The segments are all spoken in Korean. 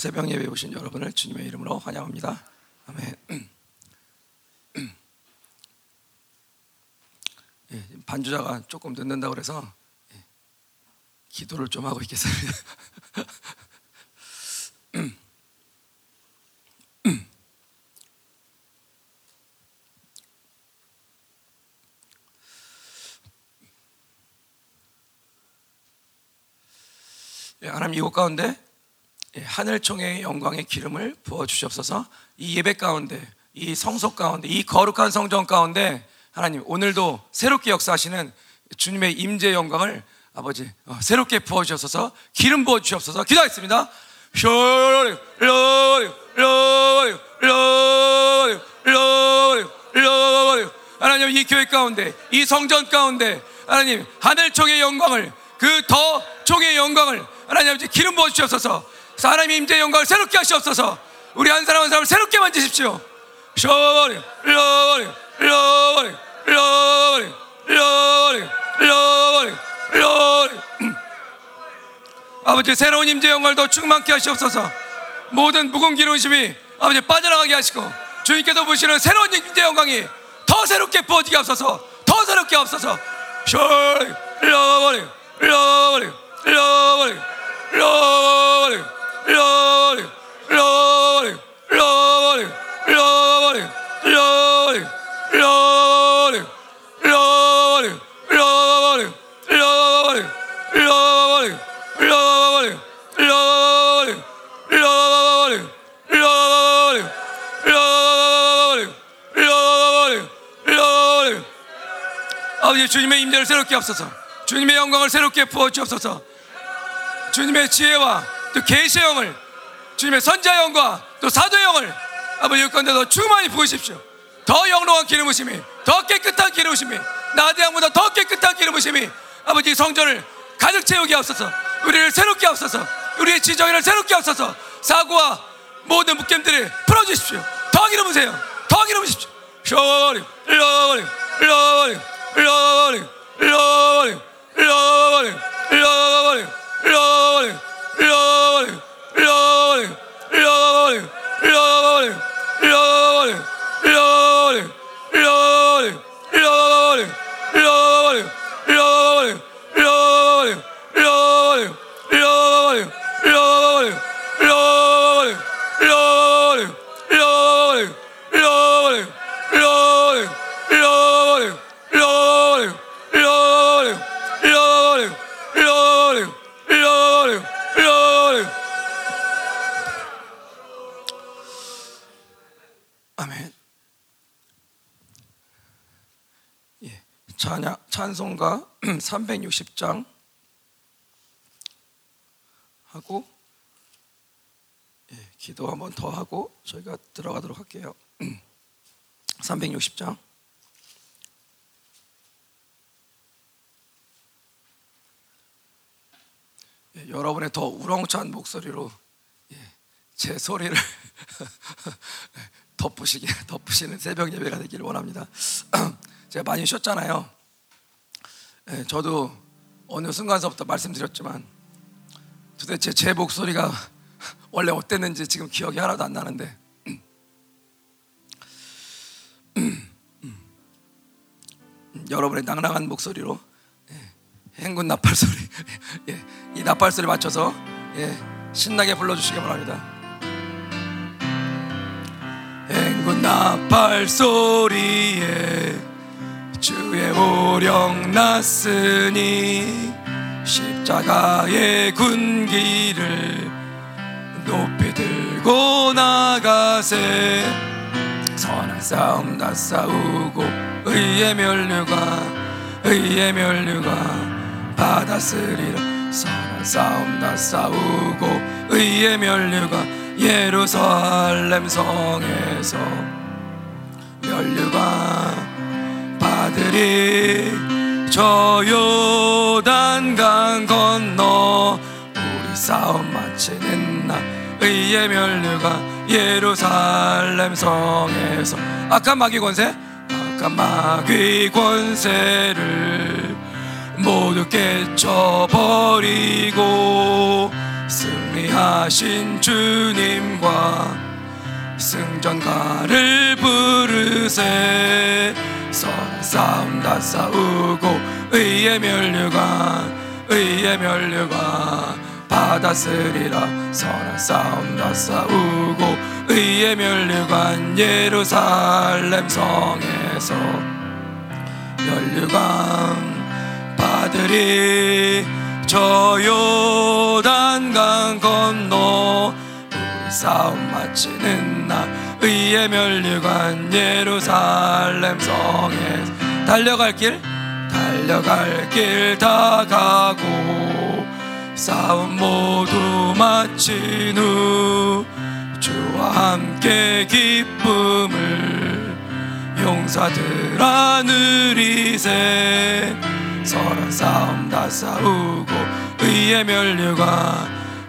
새벽 예배 오신 여러분을 주님의 이름으로 환영합니다. 아멘. 예, 반주자가 조금 늦는다 그래서 예, 기도를 좀 하고 있겠습니다. 예, 하나님 이곳 가운데 예, 하늘총의 영광의 기름을 부어 주시옵소서. 이 예배 가운데, 이 성소 가운데, 이 거룩한 성전 가운데 하나님 오늘도 새롭게 역사하시는 주님의 임재 영광을 아버지 어, 새롭게 부어 주셔서 기름 부어 주시옵소서. 기도하겠습니다. 하나님 이 교회 가운데 이 성전 가운데 하나님 하늘 총의 영광을 그 더 총의 영광을 하나님 아버지 기름 부어 주시옵소서 하나님의 임재 영광을 새롭게 하시옵소서. 우리 한 사람 한 사람을 새롭게 만지십시오. 쇼리 로리 로리 로리 로리 로리 로리. 아버지 새로운 임재 영광을 더 충만케 하시옵소서. 모든 무거운 기름심이 아버지 빠져나가게 하시고 주님께서 보시는 새로운 임재 영광이 더 새롭게 부어지게 하옵소서. 더 새롭게 하옵소서. 쇼 로리 로리 로리 로리 로리 로리 로리 로리 로리 로리 로리 로리 로리 로리 로리 로리 로리 아버지 주님의 임재를 새롭게 하옵소서 주님의 영광을 새롭게 부어 주옵소서 주님의 지혜와 또 계시의 영을 주님의 선자의 영과 또 사도의 영을 아버지 여건데 더 충만히 부으십시오. 더 영롱한 기름으심이 더 깨끗한 기름으심이 나대양보다 더 깨끗한 기름으심이 아버지 성전을 가득 채우게 하옵소서 우리를 새롭게 하옵소서 우리의 지정이를 새롭게 하옵소서 사고와 모든 묶임들을 풀어주십시오. 더 기름으세요. 더 기름으십시오. 쇼리 러리 러리 러리 러리 러리 러리 러리 찬송가 360장 하고 예, 기도 한번 더 하고 저희가 들어가도록 할게요. 360장. 예, 여러분의 더 우렁찬 목소리로 예, 제 소리를 덮으시게 덮으시는 새벽 예배가 되기를 원합니다. 제가 많이 쉬었잖아요. 예, 저도 어느 순간서부터 말씀드렸지만 도대체 제 목소리가 원래 어땠는지 지금 기억이 하나도 안 나는데 여러분의 낭랑한 목소리로 예, 행군 나팔 소리 예, 이 나팔 소리 맞춰서 예, 신나게 불러주시기 바랍니다. 행군 나팔 소리에 주의 오령 났으니 십자가의 군기를 높이 들고 나가세. 선한 싸움 다 싸우고 의의 멸류가 의의 멸류가 받았으리라. 선한 싸움 다 싸우고 의의 멸류가 예루살렘 성에서 멸류가 받으리 저 요단강 건너 우리 싸움 마치는 날 의의 멸류가 예루살렘 성에서 악한 마귀 권세? 악한 마귀 권세를 모두 깨쳐버리고 승리하신 주님과 승전가를 부르세 싸움 다 싸우고 의의 멸류관 의의 멸류관 받았으리라. 서로 싸움 다 싸우고 의의 멸류관 예루살렘 성에서 멸류관 받으리. 저 요단강 건너 우리 싸움 마치는 날 의의 멸류관 예루살렘 성에 달려갈 길 달려갈 길 다 가고 싸움 모두 마친 후 주와 함께 기쁨을 용사들아 누리세 서로 싸움 다 싸우고 의의 멸류관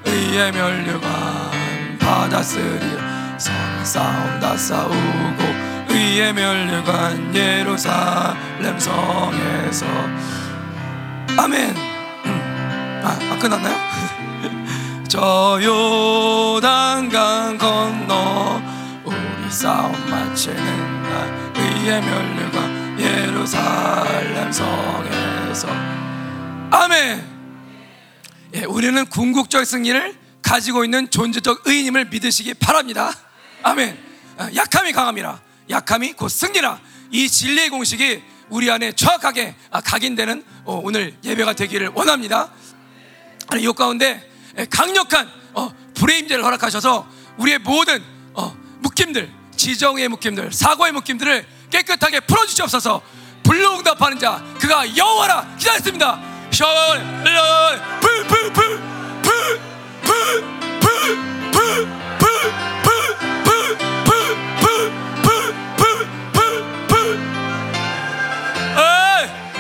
의의 멸류관 받았으리라 서로 싸움 다 싸우고 의의 멸류관 예루살렘 성에서. 아멘. 아, 아 끝났나요? 저 요단강 건너 우리 싸움 마치는 날 의의 멸류관 예루살렘 성에서. 아멘. 예, 우리는 궁극적 승리를 가지고 있는 존재적 의인임을 믿으시기 바랍니다 아멘. 아, 약함이 강함이라. 약함이 곧 승리라. 이 진리의 공식이 우리 안에 정확하게 아, 각인되는 어, 오늘 예배가 되기를 원합니다. 이 가운데 강력한 어, 불의 임재를 허락하셔서 우리의 모든 어, 묶임들, 지정의 묶임들, 사고의 묶임들을 깨끗하게 풀어주시옵소서. 불로 응답하는 자, 그가 여호와라 기다렸습니다.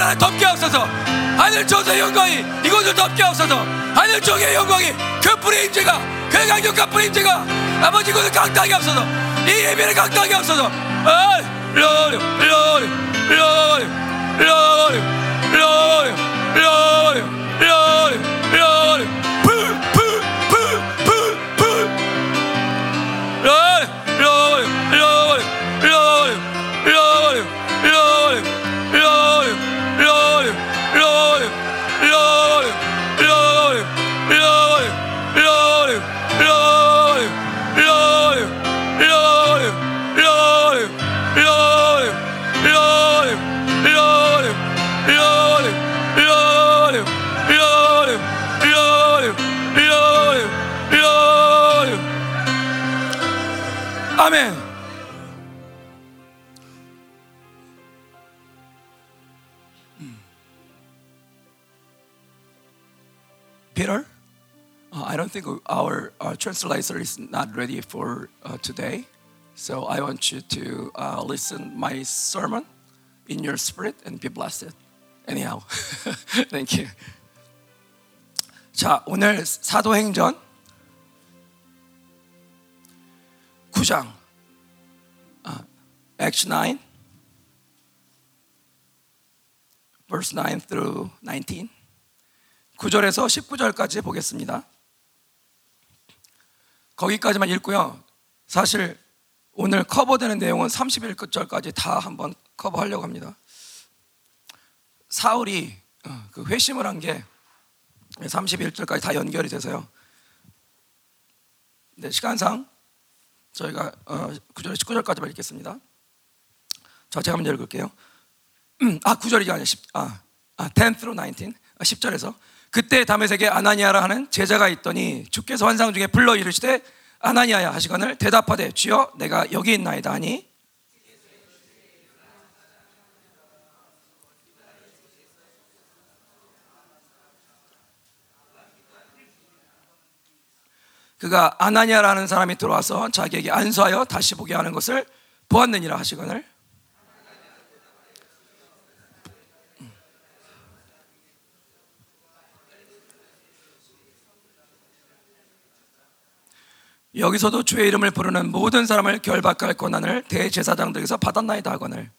하나 덮게 하옵소서. 하늘 조서 영광이 이곳을 덮게 하옵소서. 하늘 쪽의 영광이 그 프레임즈가 그 강력한 프레임즈가 아버지 이곳을 강타하게 하옵소서. 이 예배를 강타하게 하옵소서. 아, 로리 로리 로리 로리 로리 로리 로리 로리 로리 로리 think our, our translator is not ready for uh, today. So I want you to uh, listen my sermon in your spirit and be blessed. Anyhow, thank you. 자, 오늘 사도행전 9장 아, Acts 9 verse 9 through 19 9절에서 19절까지 보겠습니다. 거기까지만 읽고요. 사실 오늘 커버되는 내용은 31절까지 다 한번 커버하려고 합니다. 사울이 어, 그 회심을 한 게 31절까지 다 연결이 돼서요. 네, 시간상 저희가 9절, 19절까지만 읽겠습니다. 자, 제가 한번 읽을게요. 아, 9절이 아니라 10, 아, 아, 10 through 19. 10절에서 그때 다메섹에 아나니아라 하는 제자가 있더니 주께서 환상 중에 불러 이르시되 아나니아야 하시거늘 대답하되 주여 내가 여기 있나이다 하니. 그가 아나니아라는 사람이 들어와서 자기에게 안수하여 다시 보게 하는 것을 보았느니라 하시거늘 여기서도 주의 이름을 부르는 모든 사람을 결박할 권한을 대제사장들에게서 받았나이다 하거늘.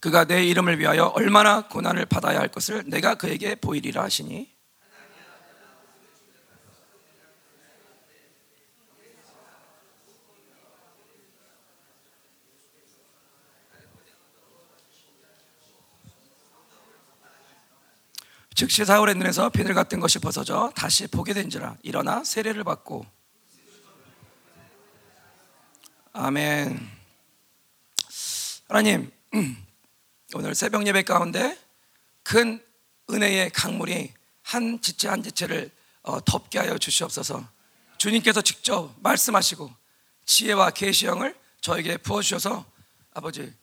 그가 내 이름을 위하여 얼마나 고난을 받아야 할 것을 내가 그에게 보이리라 하시니 즉시 사울의 눈에서 비늘 같은 것이 벗어져 다시 보게 된지라. 일어나 세례를 받고. 아멘. 하나님 오늘 새벽 예배 가운데 큰 은혜의 강물이 한 지체 한 지체를 어, 덮게 하여 주시옵소서. 주님께서 직접 말씀하시고 지혜와 계시형을 저에게 부어 주셔서 아버지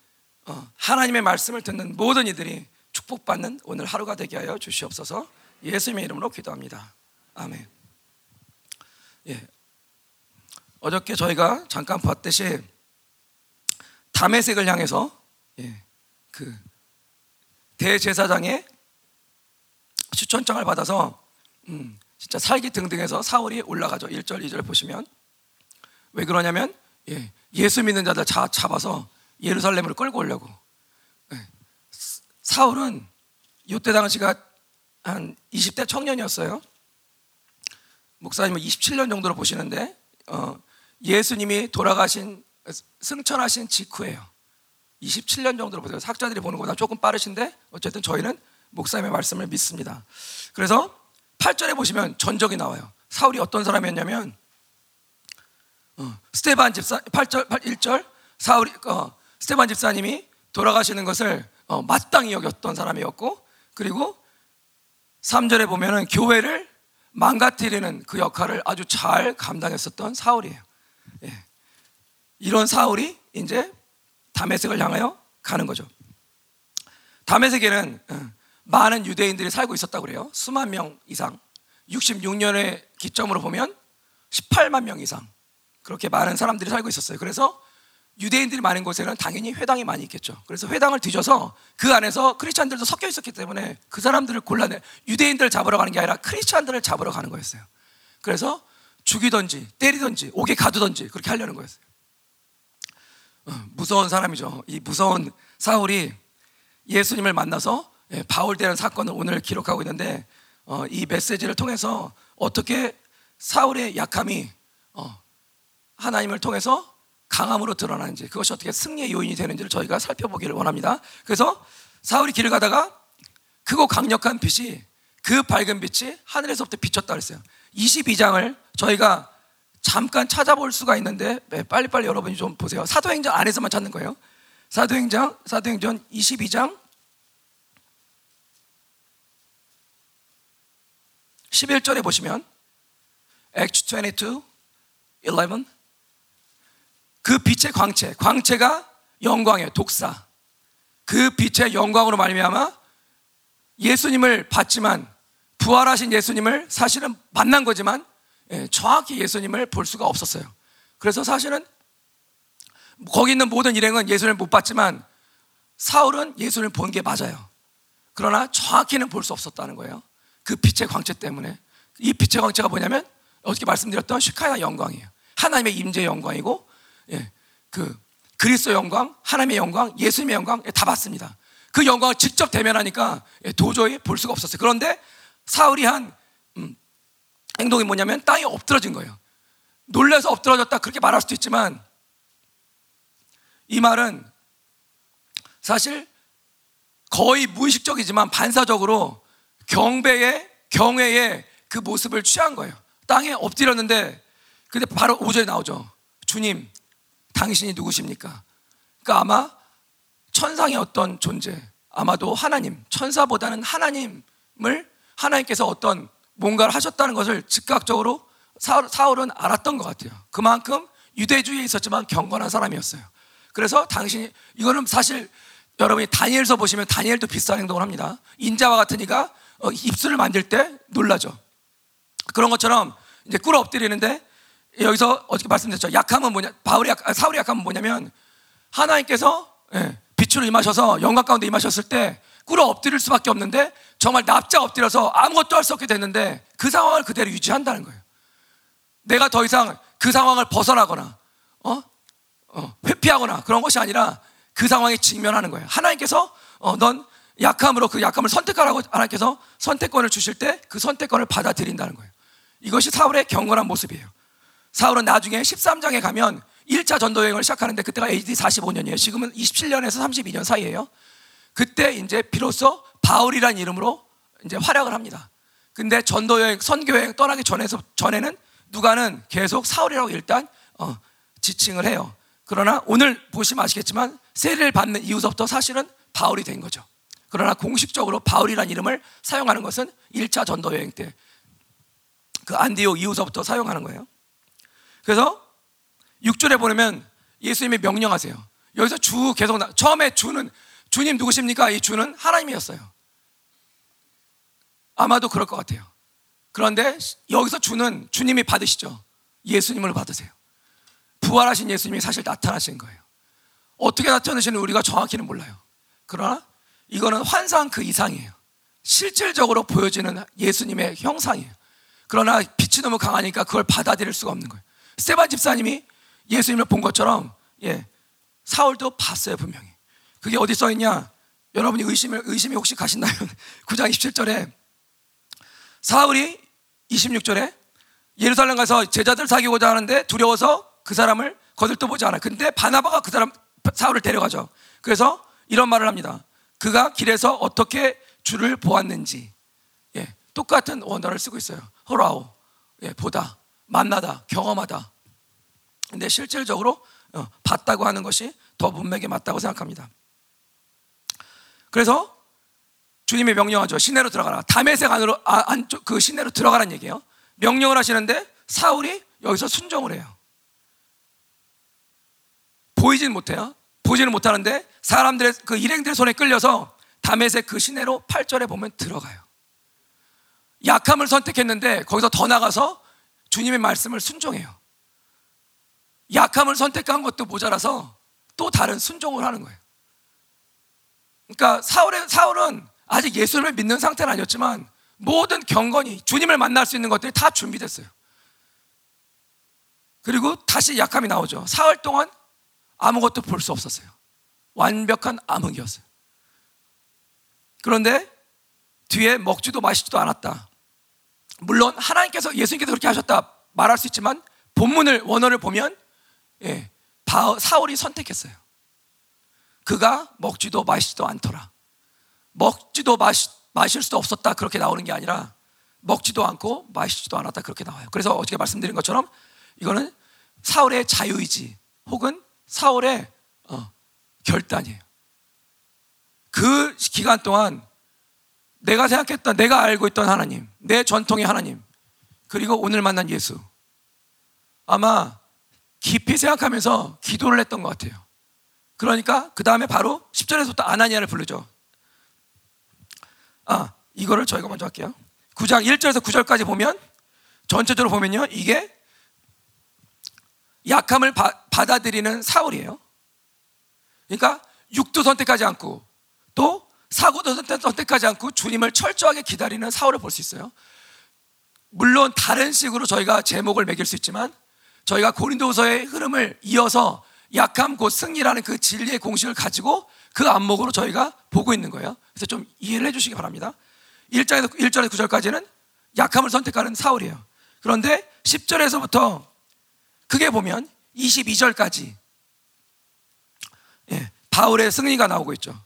어, 하나님의 말씀을 듣는 모든 이들이 축복받는 오늘 하루가 되게 하여 주시옵소서 예수님의 이름으로 기도합니다. 아멘. 예. 어저께 저희가 잠깐 봤듯이 담의색을 향해서 예, 그 대제사장의 추천장을 받아서 음, 진짜 살기 등등해서 사울이 올라가죠. 1절, 2절 보시면 왜 그러냐면 예, 예수 믿는 자들 잡아서 예루살렘으로 끌고 오려고 사울은 이때 당시가 한 20대 청년이었어요. 목사님은 27년 정도로 보시는데 어, 예수님이 돌아가신 승천하신 직후예요. 27년 정도로 보세요. 학자들이 보는 것보다 조금 빠르신데 어쨌든 저희는 목사님의 말씀을 믿습니다. 그래서 8절에 보시면 전적이 나와요. 사울이 어떤 사람이었냐면 어, 스테반 집사 8절 1절 사울이 어, 스테반 집사님이 돌아가시는 것을 어, 마땅히 여겼던 사람이었고 그리고 3절에 보면은 교회를 망가뜨리는 그 역할을 아주 잘 감당했었던 사울이에요. 예. 이런 사울이 이제 다메섹을 향하여 가는 거죠. 다메섹에는 어, 많은 유대인들이 살고 있었다고 그래요. 수만 명 이상. 66년의 기점으로 보면 18만 명 이상. 그렇게 많은 사람들이 살고 있었어요. 그래서 유대인들이 많은 곳에는 당연히 회당이 많이 있겠죠. 그래서 회당을 뒤져서 그 안에서 크리스찬들도 섞여 있었기 때문에 그 사람들을 골라내 유대인들을 잡으러 가는 게 아니라 크리스찬들을 잡으러 가는 거였어요. 그래서 죽이든지 때리든지 옥에 가두든지 그렇게 하려는 거였어요. 어, 무서운 사람이죠. 이 무서운 사울이 예수님을 만나서 예, 바울되는 사건을 오늘 기록하고 있는데 어, 이 메시지를 통해서 어떻게 사울의 약함이 어, 하나님을 통해서 강함으로 드러나는지 그것이 어떻게 승리의 요인이 되는지를 저희가 살펴보기를 원합니다. 그래서 사울이 길을 가다가 크고 강력한 빛이 그 밝은 빛이 하늘에서부터 비쳤다 그랬어요. 22장을 저희가 잠깐 찾아볼 수가 있는데 네, 빨리빨리 여러분이 좀 보세요. 사도행전 안에서만 찾는 거예요. 사도행전 사도행전 22장 11절에 보시면 Acts 22 11 그 빛의 광채, 광채가 영광의 독사. 그 빛의 영광으로 말미암아 예수님을 봤지만 부활하신 예수님을 사실은 만난 거지만 예, 정확히 예수님을 볼 수가 없었어요. 그래서 사실은 거기 있는 모든 일행은 예수님을 못 봤지만 사울은 예수님을 본게 맞아요. 그러나 정확히는 볼 수 없었다는 거예요. 그 빛의 광채 때문에 이 빛의 광채가 뭐냐면 어떻게 말씀드렸던 슈카야 영광이에요. 하나님의 임재 영광이고 예, 그 그리스도 영광, 하나님의 영광, 예수님의 영광 예, 다 봤습니다. 그 영광을 직접 대면하니까 예, 도저히 볼 수가 없었어요. 그런데 사울이 한 음, 행동이 뭐냐면 땅에 엎드러진 거예요. 놀래서 엎드러졌다 그렇게 말할 수도 있지만 이 말은 사실 거의 무의식적이지만 반사적으로 경배의 경외의 그 모습을 취한 거예요. 땅에 엎드렸는데 근데 바로 오절에 나오죠. 주님 당신이 누구십니까? 그러니까 아마 천상의 어떤 존재, 아마도 하나님, 천사보다는 하나님을 하나님께서 어떤 뭔가를 하셨다는 것을 즉각적으로 사울은 알았던 것 같아요. 그만큼 유대주의에 있었지만 경건한 사람이었어요. 그래서 당신이 이거는 사실 여러분이 다니엘서 보시면 다니엘도 비슷한 행동을 합니다. 인자와 같은 이가 어, 입술을 만질 때 놀라죠. 그런 것처럼 이제 꿇어 엎드리는데 여기서 어떻게 말씀드렸죠? 약함은 뭐냐? 바울이 약, 아, 사울이 약함은 뭐냐면 하나님께서 예, 빛으로 임하셔서 영광 가운데 임하셨을 때 꿇어 엎드릴 수밖에 없는데 정말 납작 엎드려서 아무것도 할 수 없게 됐는데 그 상황을 그대로 유지한다는 거예요. 내가 더 이상 그 상황을 벗어나거나 어? 어, 회피하거나 그런 것이 아니라 그 상황에 직면하는 거예요. 하나님께서 어, 넌 약함으로 그 약함을 선택하라고 하나님께서 선택권을 주실 때 그 선택권을 받아들인다는 거예요. 이것이 사울의 경건한 모습이에요. 사울은 나중에 13장에 가면 1차 전도 여행을 시작하는데 그때가 AD 45년이에요. 지금은 27년에서 32년 사이에요. 그때 이제 비로소 바울이라는 이름으로 이제 활약을 합니다. 근데 전도 여행, 선교 여행 떠나기 전에서 전에는 누가는 계속 사울이라고 일단 어, 지칭을 해요. 그러나 오늘 보시면 아시겠지만 세례를 받는 이후부터 사실은 바울이 된 거죠. 그러나 공식적으로 바울이라는 이름을 사용하는 것은 1차 전도 여행 때 그 안디오 이후서부터 사용하는 거예요. 그래서 6절에 보면 예수님이 명령하세요. 여기서 주 계속 나, 처음에 주는 주님 누구십니까? 이 주는 하나님이었어요. 아마도 그럴 것 같아요. 그런데 여기서 주는 주님이 받으시죠. 예수님을 받으세요. 부활하신 예수님이 사실 나타나신 거예요. 어떻게 나타나시는 우리가 정확히는 몰라요. 그러나 이거는 환상 그 이상이에요. 실질적으로 보여지는 예수님의 형상이에요. 그러나 빛이 너무 강하니까 그걸 받아들일 수가 없는 거예요. 스테반 집사님이 예수님을 본 것처럼 예, 사울도 봤어요 분명히. 그게 어디 써 있냐? 여러분이 의심을 의심이 혹시 가신다면 9장 27절에 사울이 26절에 예루살렘 가서 제자들 사귀고자 하는데 두려워서 그 사람을 거들떠 보지 않아. 근데 바나바가 그 사람 사울을 데려가죠. 그래서 이런 말을 합니다. 그가 길에서 어떻게 주를 보았는지 예, 똑같은 원어를 쓰고 있어요. 허라오 예, 보다 만나다 경험하다. 근데 실질적으로 어, 봤다고 하는 것이 더 문맥에 맞다고 생각합니다. 그래서 주님이 명령하죠. 시내로 들어가라. 다메섹 안으로 아, 안쪽 그 시내로 들어가라는 얘기예요. 명령을 하시는데 사울이 여기서 순종을 해요. 보이지는 못해요. 보지는 못하는데 사람들의 그 일행들의 손에 끌려서 다메섹 그 시내로 8절에 보면 들어가요. 약함을 선택했는데 거기서 더 나가서 주님의 말씀을 순종해요. 약함을 선택한 것도 모자라서 또 다른 순종을 하는 거예요. 그러니까 사울의, 사울은 아직 예수님을 믿는 상태는 아니었지만 모든 경건이 주님을 만날 수 있는 것들이 다 준비됐어요. 그리고 다시 약함이 나오죠. 사흘 동안 아무것도 볼 수 없었어요. 완벽한 암흑이었어요. 그런데 뒤에 먹지도 마시지도 않았다. 물론 하나님께서 예수님께서 그렇게 하셨다 말할 수 있지만 본문을 원어를 보면 예, 사울이 선택했어요. 그가 먹지도 마시지도 않더라. 먹지도 마시, 마실 수도 없었다 그렇게 나오는 게 아니라 먹지도 않고 마시지도 않았다 그렇게 나와요. 그래서 어저께 말씀드린 것처럼 이거는 사울의 자유의지 혹은 사울의 어, 결단이에요. 그 기간 동안 내가 생각했던, 내가 알고 있던 하나님, 내 전통의 하나님, 그리고 오늘 만난 예수. 아마 깊이 생각하면서 기도를 했던 것 같아요. 그러니까 그 다음에 바로 10절에서부터 아나니아를 부르죠. 아, 이거를 저희가 먼저 할게요. 9장 1절에서 9절까지 보면 전체적으로 보면요. 이게 약함을 바, 받아들이는 사울이에요. 그러니까 육도 선택하지 않고 또 사고도 선택하지 않고 주님을 철저하게 기다리는 사울을 볼 수 있어요. 물론 다른 식으로 저희가 제목을 매길 수 있지만 저희가 고린도서의 흐름을 이어서 약함 곧 승리라는 그 진리의 공식을 가지고 그 안목으로 저희가 보고 있는 거예요. 그래서 좀 이해를 해주시기 바랍니다. 1절에서, 1절에서 9절까지는 약함을 선택하는 사울이에요. 그런데 10절에서부터 크게 보면 22절까지 예, 바울의 승리가 나오고 있죠.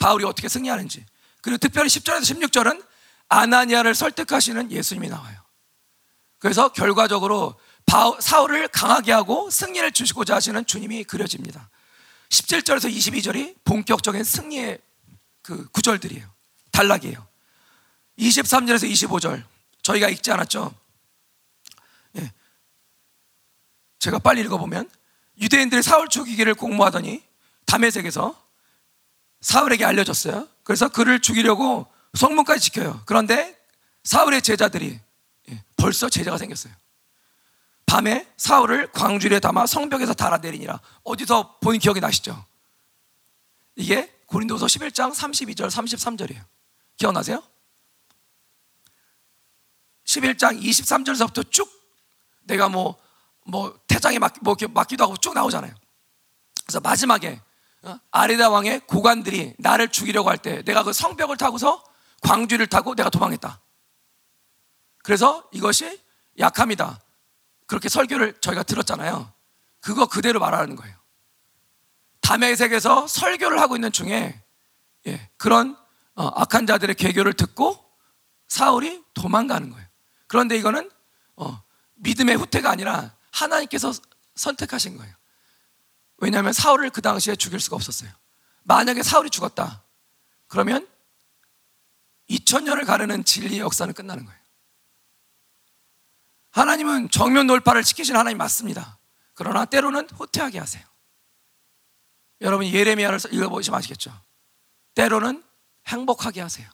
바울이 어떻게 승리하는지. 그리고 특별히 10절에서 16절은 아나니아를 설득하시는 예수님이 나와요. 그래서 결과적으로 사울을 강하게 하고 승리를 주시고자 하시는 주님이 그려집니다. 17절에서 22절이 본격적인 승리의 그 구절들이에요. 단락이에요. 23절에서 25절 저희가 읽지 않았죠? 예. 제가 빨리 읽어보면 유대인들이 사울 죽이기를 공모하더니 담에색에서 사울에게 알려졌어요. 그래서 그를 죽이려고 성문까지 지켜요. 그런데 사울의 제자들이 예, 벌써 제자가 생겼어요. 밤에 사울을 광주리에 담아 성벽에서 달아내리니라. 어디서 본 기억이 나시죠? 이게 고린도서 11장 32절 33절이에요. 기억나세요? 11장 23절에서부터 쭉 내가 뭐, 뭐, 태장에 맡, 뭐, 맡기도 하고 쭉 나오잖아요. 그래서 마지막에 어? 아리다 왕의 고관들이 나를 죽이려고 할 때 내가 그 성벽을 타고서 광주를 타고 내가 도망했다. 그래서 이것이 약합니다. 그렇게 설교를 저희가 들었잖아요. 그거 그대로 말하는 거예요. 담의 색에서 설교를 하고 있는 중에 예, 그런 어, 악한 자들의 개교를 듣고 사울이 도망가는 거예요. 그런데 이거는 어, 믿음의 후퇴가 아니라 하나님께서 선택하신 거예요. 왜냐하면 사울을 그 당시에 죽일 수가 없었어요. 만약에 사울이 죽었다. 그러면 2000년을 가르는 진리의 역사는 끝나는 거예요. 하나님은 정면 돌파를 시키신 하나님 맞습니다. 그러나 때로는 후퇴하게 하세요. 여러분 예레미야를 읽어보시면 아시겠죠? 때로는 행복하게 하세요.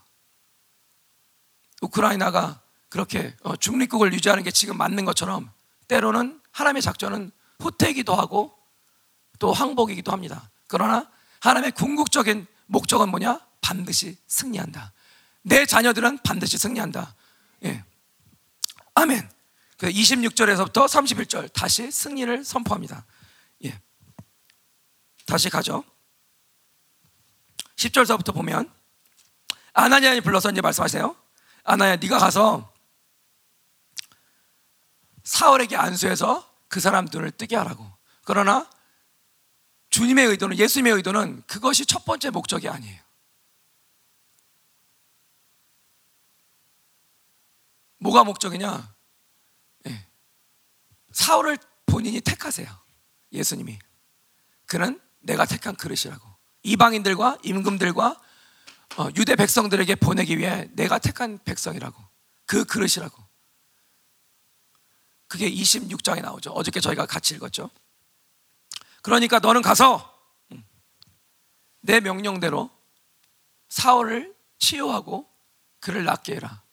우크라이나가 그렇게 어, 중립국을 유지하는 게 지금 맞는 것처럼 때로는 하나님의 작전은 후퇴이기도 하고 또 항복이기도 합니다. 그러나 하나님의 궁극적인 목적은 뭐냐? 반드시 승리한다. 내 자녀들은 반드시 승리한다. 예. 아멘. 26절에서부터 그 31절 다시 승리를 선포합니다. 예. 다시 가죠. 10절서부터 보면 아나니아이 불러서 이제 말씀하세요. 아나야 네가 가서 사울에게 안수해서 그 사람 눈을 뜨게 하라고. 그러나 주님의 의도는 예수님의 의도는 그것이 첫 번째 목적이 아니에요. 뭐가 목적이냐? 사울을 본인이 택하세요. 예수님이. 그는 내가 택한 그릇이라고. 이방인들과 임금들과 어, 유대 백성들에게 보내기 위해 내가 택한 백성이라고. 그 그릇이라고. 그게 26장에 나오죠. 어저께 저희가 같이 읽었죠. 그러니까 너는 가서 음, 내 명령대로 사울을 치유하고 그를 낫게 해라.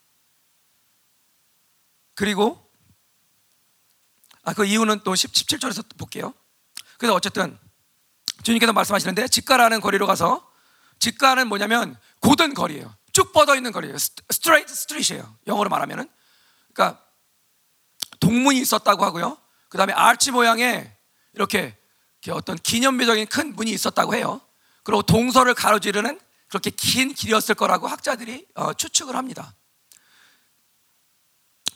그리고 아, 그 이유는 또 17절에서 볼게요. 그래서 어쨌든 주님께서 말씀하시는데 직가라는 거리로 가서 직가는 뭐냐면 고든 거리예요. 쭉 뻗어 있는 거리예요. 스트레이트 스트리트예요. 영어로 말하면은. 그러니까 동문이 있었다고 하고요. 그다음에 아치 모양의 이렇게 어떤 기념비적인 큰 문이 있었다고 해요. 그리고 동서를 가로지르는 그렇게 긴 길이었을 거라고 학자들이 어, 추측을 합니다.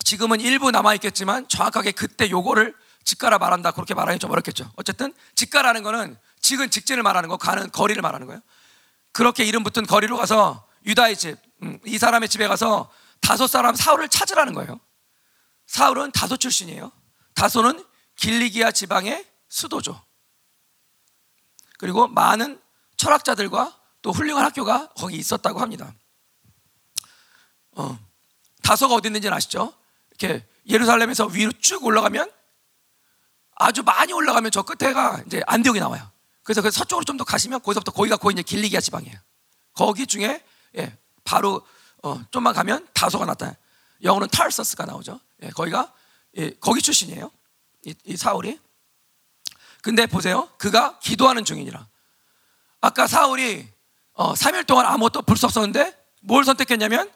지금은 일부 남아있겠지만 정확하게 그때 요거를 직가라 말한다 그렇게 말하기 좀 어렵겠죠. 어쨌든 직가라는 거는 직은 직진을 말하는 거, 가는 거리를 말하는 거예요. 그렇게 이름 붙은 거리로 가서 유다의 집, 음, 이 사람의 집에 가서 다섯 사람 사울을 찾으라는 거예요. 사울은 다소 출신이에요. 다소는 길리기아 지방의 수도죠. 그리고 많은 철학자들과 또 훌륭한 학교가 거기 있었다고 합니다. 어, 다소가 어디 있는지는 아시죠? 이렇게 예루살렘에서 위로 쭉 올라가면 아주 많이 올라가면 저 끝에가 이제 안디옥이 나와요. 그래서 그 서쪽으로 좀 더 가시면 거기서부터 거기가 거의 이제 길리기아 지방이에요. 거기 중에 예, 바로 어, 좀만 가면 다소가 나타나요. 영어는 탈서스가 나오죠. 예, 거기가 예, 거기 출신이에요. 이, 이 사울이. 근데 보세요. 그가 기도하는 중이니라. 아까 사울이 어, 3일 동안 아무것도 불수 없었는데 뭘 선택했냐면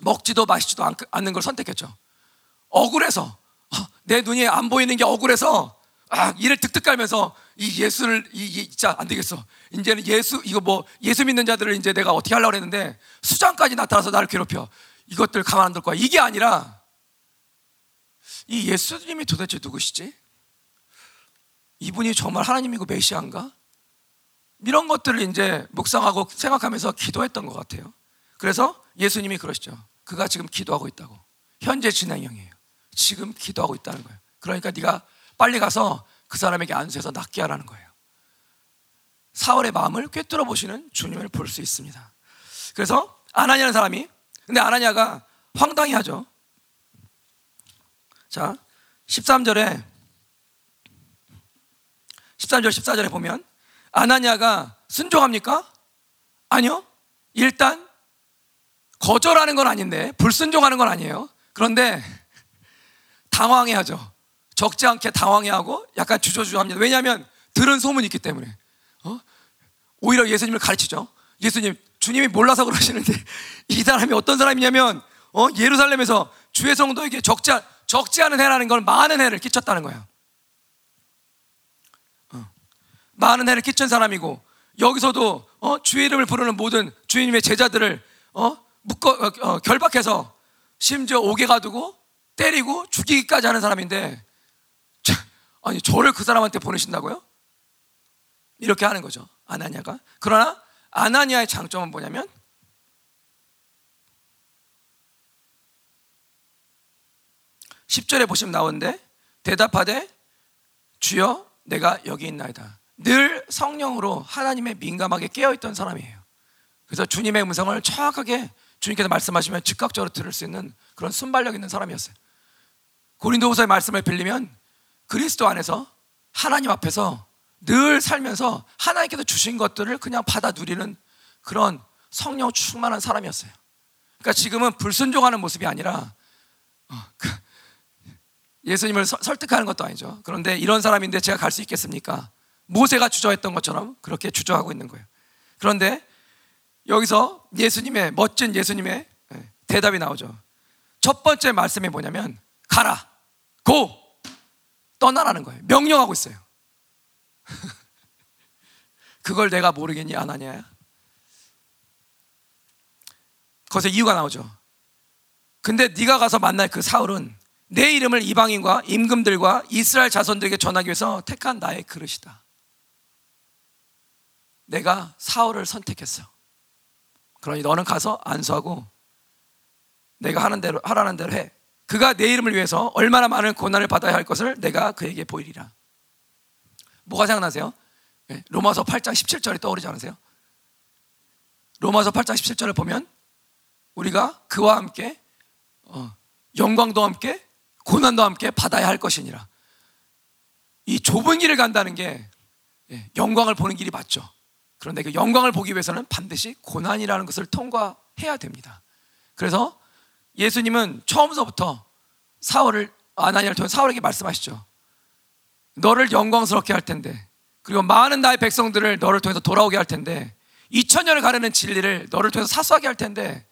먹지도 마시지도 않는 걸 선택했죠. 억울해서 어, 내 눈이 안 보이는 게 억울해서 아, 이를 득득 깔면서 이 예수를 이, 이 진짜 안 되겠어. 이제는 예수 이거 뭐 예수 믿는 자들을 이제 내가 어떻게 하려고 했는데 수장까지 나타나서 나를 괴롭혀. 이것들 가만 안 둘 거야. 이게 아니라 이 예수님이 도대체 누구시지? 이분이 정말 하나님이고 메시아인가? 이런 것들을 이제 묵상하고 생각하면서 기도했던 것 같아요. 그래서 예수님이 그러시죠. 그가 지금 기도하고 있다고. 현재 진행형이에요. 지금 기도하고 있다는 거예요. 그러니까 네가 빨리 가서 그 사람에게 안수해서 낫게 하라는 거예요. 사울의 마음을 꿰뚫어 보시는 주님을 볼 수 있습니다. 그래서 아나니아는 사람이 근데 아나니아가 황당해 하죠. 자, 13절에 13절 14절에 보면 아나니아가 순종합니까? 아니요. 일단 거절하는 건 아닌데 불순종하는 건 아니에요. 그런데 당황해하죠. 적지 않게 당황해하고 약간 주저주저합니다. 왜냐하면 들은 소문이 있기 때문에. 어? 오히려 예수님을 가르치죠. 예수님, 주님이 몰라서 그러시는데 이 사람이 어떤 사람이냐면 어? 예루살렘에서 주의 성도에게 적지, 적지 않은 해라는 걸 많은 해를 끼쳤다는 거예요. 어. 많은 해를 끼친 사람이고 여기서도 어? 주의 이름을 부르는 모든 주님의 제자들을 어? 묶어 어, 어, 결박해서 심지어 오게 가두고 때리고 죽이기까지 하는 사람인데 자, 아니 저를 그 사람한테 보내신다고요? 이렇게 하는 거죠 아나니아가 그러나 아나니아의 장점은 뭐냐면 (10절에) 보시면 나오는데 대답하되 주여 내가 여기 있나이다 늘 성령으로 하나님의 민감하게 깨어있던 사람이에요 그래서 주님의 음성을 정확하게 주님께서 말씀하시면 즉각적으로 들을 수 있는 그런 순발력 있는 사람이었어요. 고린도후서의 말씀을 빌리면 그리스도 안에서 하나님 앞에서 늘 살면서 하나님께서 주신 것들을 그냥 받아 누리는 그런 성령 충만한 사람이었어요. 그러니까 지금은 불순종하는 모습이 아니라 어, 그 예수님을 서, 설득하는 것도 아니죠. 그런데 이런 사람인데 제가 갈 수 있겠습니까? 모세가 주저했던 것처럼 그렇게 주저하고 있는 거예요. 그런데 여기서 예수님의 멋진 예수님의 예, 대답이 나오죠. 첫 번째 말씀이 뭐냐면 가라, 고 떠나라는 거예요. 명령하고 있어요. 그걸 내가 모르겠니 아나니아야? 거기서 이유가 나오죠. 근데 네가 가서 만날 그 사울은 내 이름을 이방인과 임금들과 이스라엘 자손들에게 전하기 위해서 택한 나의 그릇이다. 내가 사울을 선택했어. 그러니 너는 가서 안수하고 내가 하는 대로 하라는 대로 해. 그가 내 이름을 위해서 얼마나 많은 고난을 받아야 할 것을 내가 그에게 보이리라. 뭐가 생각나세요? 네, 로마서 8장 17절이 떠오르지 않으세요? 로마서 8장 17절을 보면 우리가 그와 함께 어, 영광도 함께 고난도 함께 받아야 할 것이니라. 이 좁은 길을 간다는 게 예, 영광을 보는 길이 맞죠. 그런데 그 영광을 보기 위해서는 반드시 고난이라는 것을 통과해야 됩니다. 그래서 예수님은 처음서부터 사울을 아나니아를 통해 사울에게 말씀하시죠. 너를 영광스럽게 할 텐데 그리고 많은 나의 백성들을 너를 통해서 돌아오게 할 텐데 2000년을 가르는 진리를 너를 통해서 사수하게 할 텐데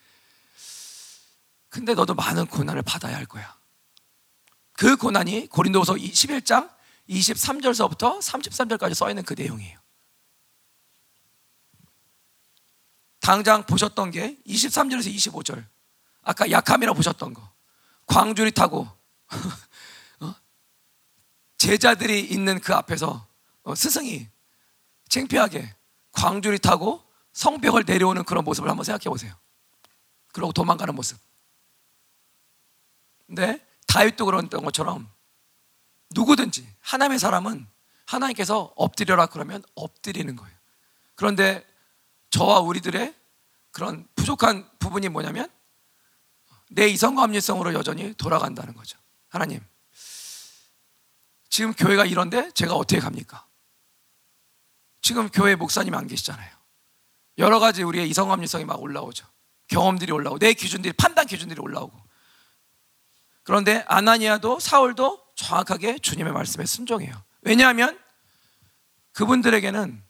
근데 너도 많은 고난을 받아야 할 거야. 그 고난이 고린도서 11장 23절서부터 33절까지 써 있는 그 내용이에요. 당장 보셨던 게 23절에서 25절. 아까 약함이라 보셨던 거. 광주리 타고 어? 제자들이 있는 그 앞에서 어, 스승이 창피하게 광주리 타고 성벽을 내려오는 그런 모습을 한번 생각해 보세요. 그러고 도망가는 모습. 근데 다윗도 그랬던 것처럼 누구든지 하나님의 사람은 하나님께서 엎드려라 그러면 엎드리는 거예요. 그런데 저와 우리들의 그런 부족한 부분이 뭐냐면 내 이성과 합리성으로 여전히 돌아간다는 거죠. 하나님, 지금 교회가 이런데 제가 어떻게 갑니까? 지금 교회 목사님 안 계시잖아요. 여러 가지 우리의 이성 합리성이 막 올라오죠. 경험들이 올라오고 내 기준들이 판단 기준들이 올라오고. 그런데 아나니아도 사울도 정확하게 주님의 말씀에 순종해요. 왜냐하면 그분들에게는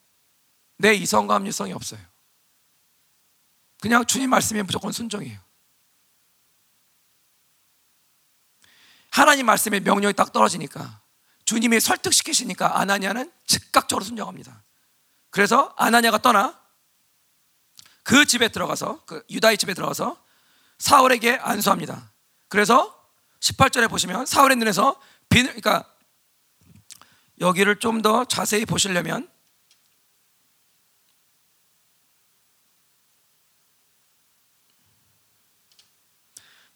내 이성과 합리성이 없어요. 그냥 주님 말씀에 무조건 순종해요. 하나님 말씀에 명령이 딱 떨어지니까 주님이 설득시키시니까 아나니아는 즉각적으로 순종합니다. 그래서 아나니아가 떠나 그 집에 들어가서 그 유다의 집에 들어가서 사울에게 안수합니다. 그래서 18절에 보시면 사울의 눈에서 비 그러니까 여기를 좀 더 자세히 보시려면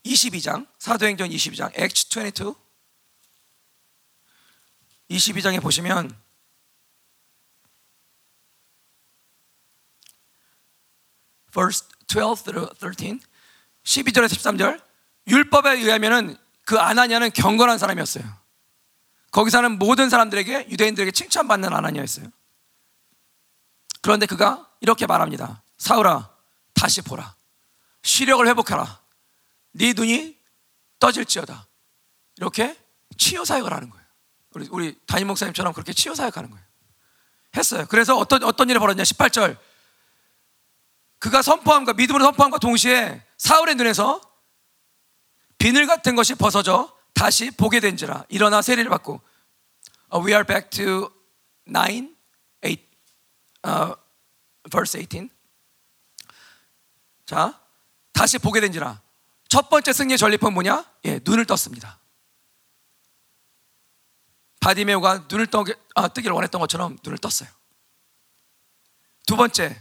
22장 사도행전 22장 Acts 22 22장에 보시면 verse 12 through 13 12절에서 13절 율법에 의하면은 그 아나니아는 경건한 사람이었어요. 거기 사는 모든 사람들에게 유대인들에게 칭찬받는 아나니아였어요. 그런데 그가 이렇게 말합니다. 사울아 다시 보라. 시력을 회복하라. 네 눈이 떠질지어다. 이렇게 치유 사역을 하는 거예요. 우리, 우리 담임 목사님처럼 그렇게 치유 사역하는 거예요. 했어요. 그래서 어떤 어떤 일이 벌어졌냐? 18절. 그가 선포함과 믿음으로 선포함과 동시에 사울의 눈에서 비늘 같은 것이 벗어져 다시 보게 된지라 일어나 세례를 받고 uh, we are back to 9 8 uh, verse 18 자 다시 보게 된지라 첫 번째 승리의 전리품 뭐냐? 예, 눈을 떴습니다. 바디메오가 눈을 떠, 아, 뜨기를 원했던 것처럼 눈을 떴어요. 두 번째,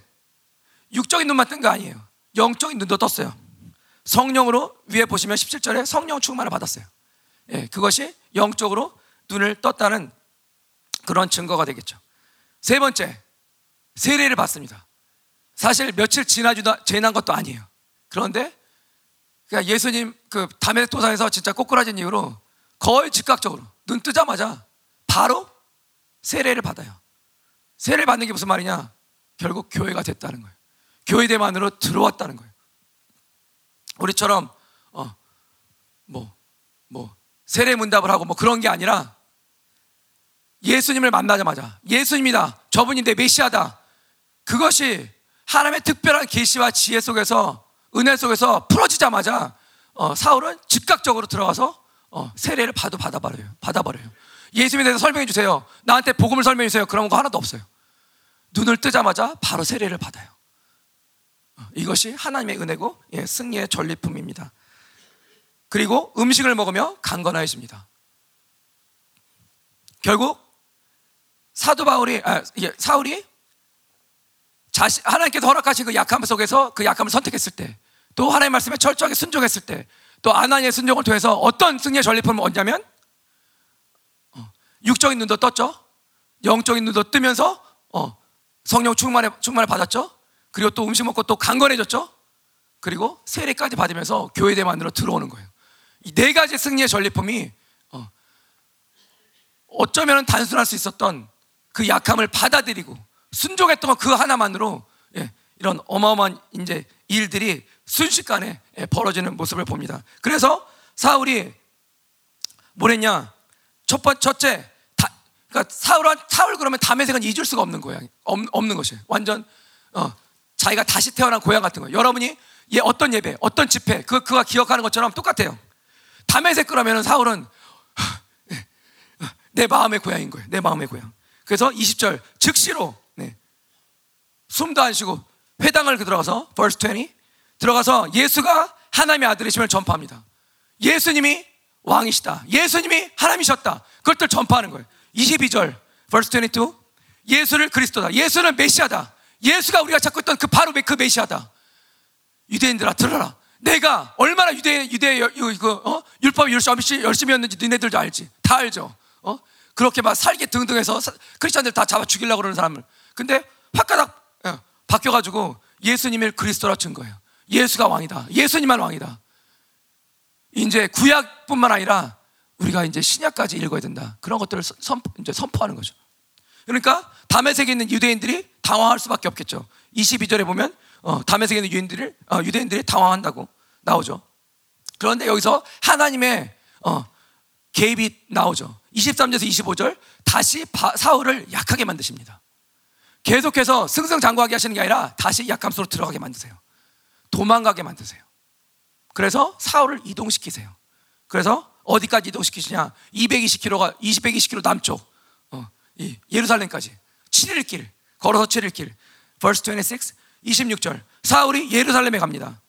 육적인 눈만 뜬 거 아니에요. 영적인 눈도 떴어요. 성령으로 위에 보시면 17절에 성령 충만을 받았어요. 예, 그것이 영적으로 눈을 떴다는 그런 증거가 되겠죠. 세 번째, 세례를 받습니다. 사실 며칠 지나주다 지난 것도 아니에요. 그런데 그러니까 예수님 그 담의 도상에서 진짜 꼬꾸라진 이후로 거의 즉각적으로 눈 뜨자마자 바로 세례를 받아요. 세례를 받는 게 무슨 말이냐? 결국 교회가 됐다는 거예요. 교회대만으로 들어왔다는 거예요. 우리처럼 어, 뭐, 뭐 세례 문답을 하고 뭐 그런 게 아니라 예수님을 만나자마자 예수님이다. 저분이 내 메시아다. 그것이 하나님의 특별한 계시와 지혜 속에서 은혜 속에서 풀어지자마자 어, 사울은 즉각적으로 들어가서 어, 세례를 받아 받아버려요. 받아버려요. 예수님에 대해서 설명해 주세요. 나한테 복음을 설명해 주세요. 그런 거 하나도 없어요. 눈을 뜨자마자 바로 세례를 받아요. 어, 이것이 하나님의 은혜고 예, 승리의 전리품입니다. 그리고 음식을 먹으며 강건하여집니다. 결국 사도 바울이 아, 예, 사울이 자신, 하나님께서 허락하신 그 약함 속에서 그 약함을 선택했을 때, 또 하나님의 말씀에 철저하게 순종했을 때, 또 아나니의 순종을 통해서 어떤 승리의 전리품을 얻냐면, 어, 육적인 눈도 떴죠. 영적인 눈도 뜨면서 어, 성령 충만에 충만을 받았죠. 그리고 또 음식 먹고 또 강건해졌죠. 그리고 세례까지 받으면서 교회대만으로 들어오는 거예요. 이 네 가지 승리의 전리품이 어, 어쩌면 단순할 수 있었던 그 약함을 받아들이고 순종했던 것그 하나만으로 예, 이런 어마어마한 이제 일들이 순식간에 예, 벌어지는 모습을 봅니다. 그래서 사울이 뭐랬냐? 첫 번, 첫째, 다, 그러니까 사울, 사울 그러면 담에색은 잊을 수가 없는 거야. 없, 없는 것이에요. 완전, 어, 자기가 다시 태어난 고향 같은 거예요. 여러분이 예, 어떤 예배, 어떤 집회, 그, 그가 기억하는 것처럼 똑같아요. 담에색 그러면 사울은 예, 내 마음의 고향인 거예요. 내 마음의 고향. 그래서 20절, 즉시로 숨도 안 쉬고 회당을 들어가서 verse 20 들어가서 예수가 하나님의 아들이심을 전파합니다. 예수님이 왕이시다. 예수님이 하나님이셨다. 그것들 전파하는 거예요. 22절 verse 22 예수를 그리스도다. 예수는 메시아다. 예수가 우리가 찾고 있던 그 바로 그 메시아다. 유대인들아 들어라. 내가 얼마나 유대 유대 그 어? 율법 열심히 열심히였는지 너네들도 알지. 다 알죠. 어? 그렇게 막 살게 등등해서 크리스천들 다 잡아 죽이려고 그러는 사람을. 근데 화가닥 바뀌어 가지고 예수님을 그리스도라 친 거예요. 예수가 왕이다. 예수님만 왕이다. 이제 구약뿐만 아니라 우리가 이제 신약까지 읽어야 된다. 그런 것들을 선포, 이제 선포하는 거죠. 그러니까 담에색에 있는 유대인들이 당황할 수밖에 없겠죠. 22절에 보면 어, 담에색에 있는 유대인들을 어, 유대인들이 당황한다고 나오죠. 그런데 여기서 하나님의 어, 개입이 나오죠. 23절에서 25절 다시 바, 사울을 약하게 만드십니다. 계속해서 승승장구하게 하시는 게 아니라 다시 약함 속으로 들어가게 만드세요. 도망가게 만드세요. 그래서 사울을 이동시키세요. 그래서 어디까지 이동시키시냐? 220km가 220km 남쪽 어, 예루살렘까지 7일 길 걸어서 7일 길. verse 26 26절 사울이 예루살렘에 갑니다.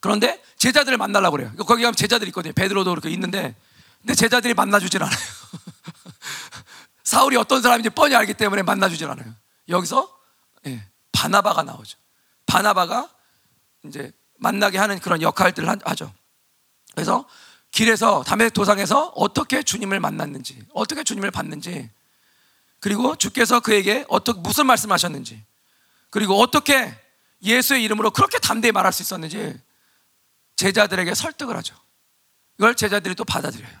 그런데 제자들을 만나려고 그래요. 거기 가면 제자들 있거든요. 베드로도 그렇게 있는데 근데 제자들이 만나주질 않아요. 사울이 어떤 사람인지 뻔히 알기 때문에 만나주질 않아요. 여기서 예, 바나바가 나오죠. 바나바가 이제 만나게 하는 그런 역할들을 하죠. 그래서 길에서 담의 도상에서 어떻게 주님을 만났는지, 어떻게 주님을 봤는지, 그리고 주께서 그에게 어떻게 무슨 말씀하셨는지, 그리고 어떻게 예수의 이름으로 그렇게 담대히 말할 수 있었는지 제자들에게 설득을 하죠. 이걸 제자들이 또 받아들여요.